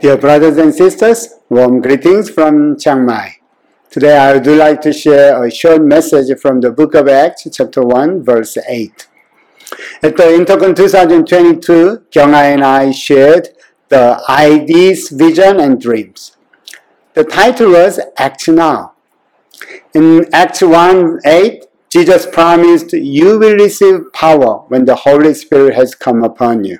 Dear brothers and sisters, warm greetings from Chiang Mai. Today I would like to share a short message from the book of Acts, chapter 1, verse 8. At the Intercon 2022, Kyunga and I shared the ideas, vision, and dreams. The title was Act Now. In Acts 1 8, Jesus promised, You will receive power when the Holy Spirit has come upon you.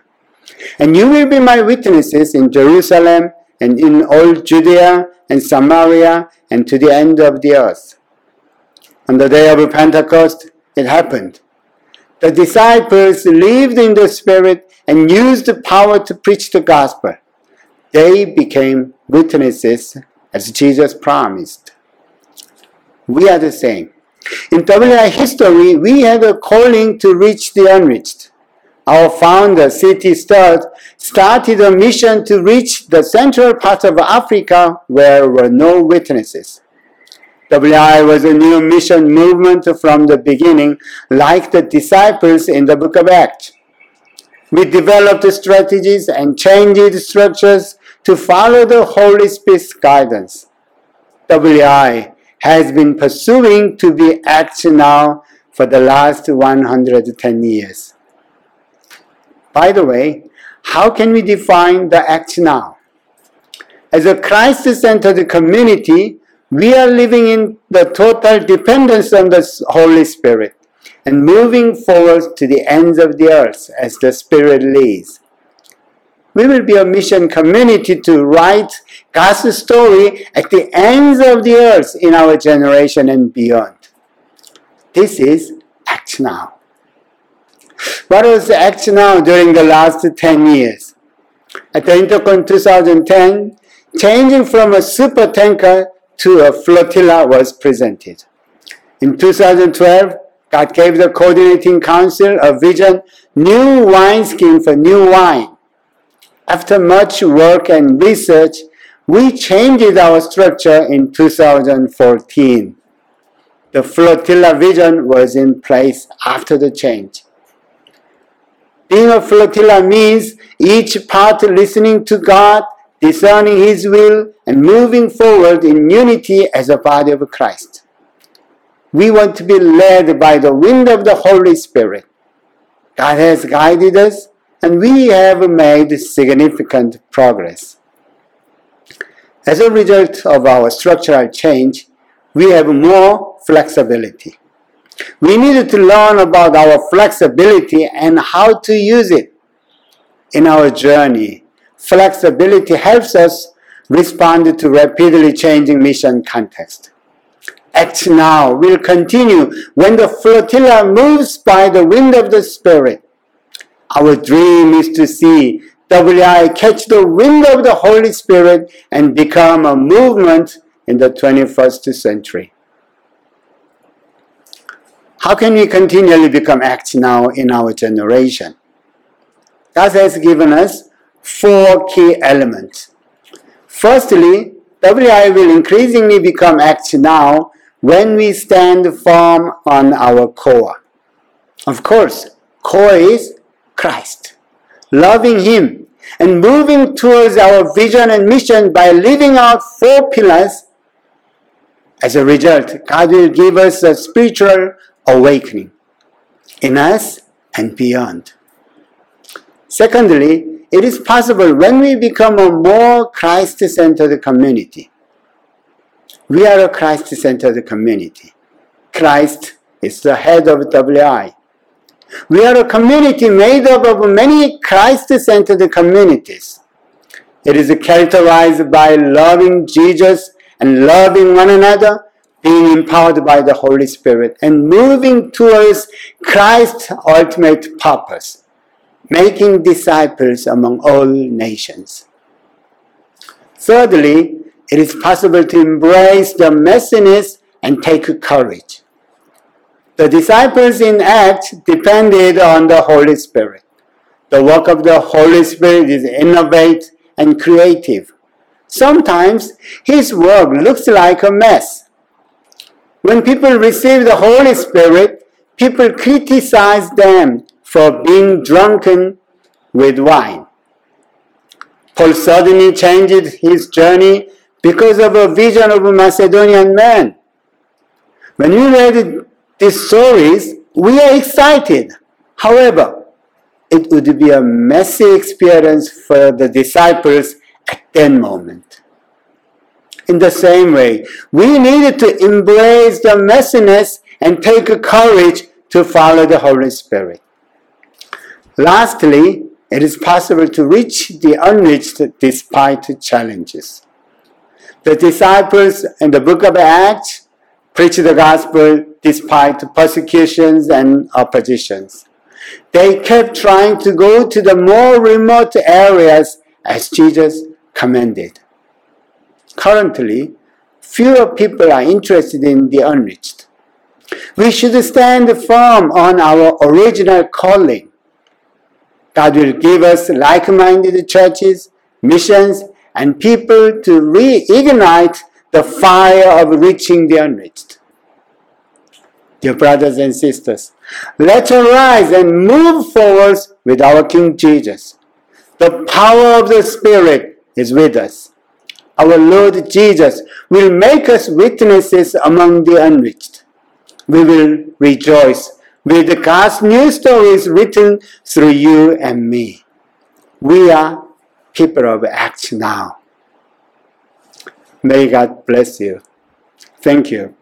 And you will be my witnesses in Jerusalem and in all Judea and Samaria and to the end of the earth. On the day of Pentecost, it happened. The disciples lived in the Spirit and used the power to preach the gospel. They became witnesses as Jesus promised. We are the same. In WI history, we have a calling to reach the unreached. Our founder, C.T. Studd, started a mission to reach the central part of Africa where there were no witnesses. WI was a new mission movement from the beginning, like the disciples in the book of Acts. We developed strategies and changed structures to follow the Holy Spirit's guidance. WI has been pursuing to be Acts now for the last 110 years. By the way, how can we define the act now? As a Christ centered community, we are living in the total dependence on the Holy Spirit and moving forward to the ends of the earth as the Spirit leads. We will be a mission community to write God's story at the ends of the earth in our generation and beyond. This is Act Now. What was Act Now during the last 10 years? At the Intercon 2010, changing from a super tanker to a flotilla was presented. In 2012, God gave the coordinating council a vision, new wineskin for new wine. After much work and research, we changed our structure in 2014. The flotilla vision was in place after the change. Being a flotilla means each part listening to God discerning His will, and moving forward in unity as a body of Christ. We want to be led by the wind of the Holy Spirit. God has guided us, and we have made significant progress. As a result of our structural change, we have more flexibility. We needed to learn about our flexibility and how to use it in our journey flexibility helps us respond to rapidly changing mission context. Act now will continue when the flotilla moves by the wind of the Spirit. Our dream is to see WI catch the wind of the Holy Spirit and become a movement in the 21st century. How can we continually become Act now in our generation? God has given us four key elements. Firstly, WI will increasingly become Act now when we stand firm on our core. Of course, core is Christ, loving Him, and moving towards our vision and mission by living out four pillars. As a result, God will give us a spiritual awakening in us and beyond. Secondly, it is possible when we become a more Christ centered community. We are a Christ centered community. Christ is the head of WI. We are a community made up of many Christ centered communities. It is characterized by loving Jesus and loving one another, being empowered by the Holy Spirit, and moving towards Christ's ultimate purpose making disciples among all nations. Thirdly, it is possible to embrace the messiness and take courage. The disciples in Acts depended on the Holy Spirit. The work of the Holy Spirit is innovative and creative. Sometimes his work looks like a mess. When people receive the Holy Spirit, people criticize them for being drunken with wine. Paul suddenly changed his journey because of a vision of a Macedonian man. When we read these stories, we are excited. However, it would be a messy experience for the disciples at that moment. In the same way, we needed to embrace the messiness and take courage to follow the Holy Spirit. Lastly, it is possible to reach the unreached despite challenges. The disciples in the book of Acts preached the gospel despite persecutions and oppositions. They kept trying to go to the more remote areas as Jesus commanded. Currently, fewer people are interested in the unreached. We should stand firm on our original calling. God will give us like minded churches, missions, and people to reignite the fire of reaching the unreached. Dear brothers and sisters, let's arise and move forward with our King Jesus. The power of the Spirit is with us. Our Lord Jesus will make us witnesses among the unreached. We will rejoice with God's new stories written through you and me. We are people of action now. May God bless you. Thank you.